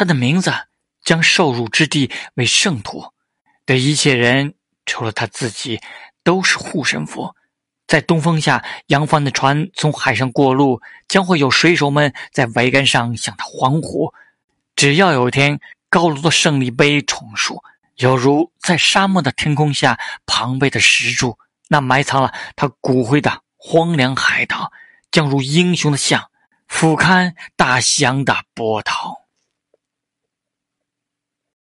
他的名字将受辱之地为圣土的一切人除了他自己都是护身符在东风下扬帆的船从海上过路将会有水手们在桅杆上向他欢呼。只要有一天高楼的胜利杯重塑犹如在沙漠的天空下庞贝的石柱那埋藏了他骨灰的荒凉海岛。将如英雄的像俯瞰大西洋的波涛。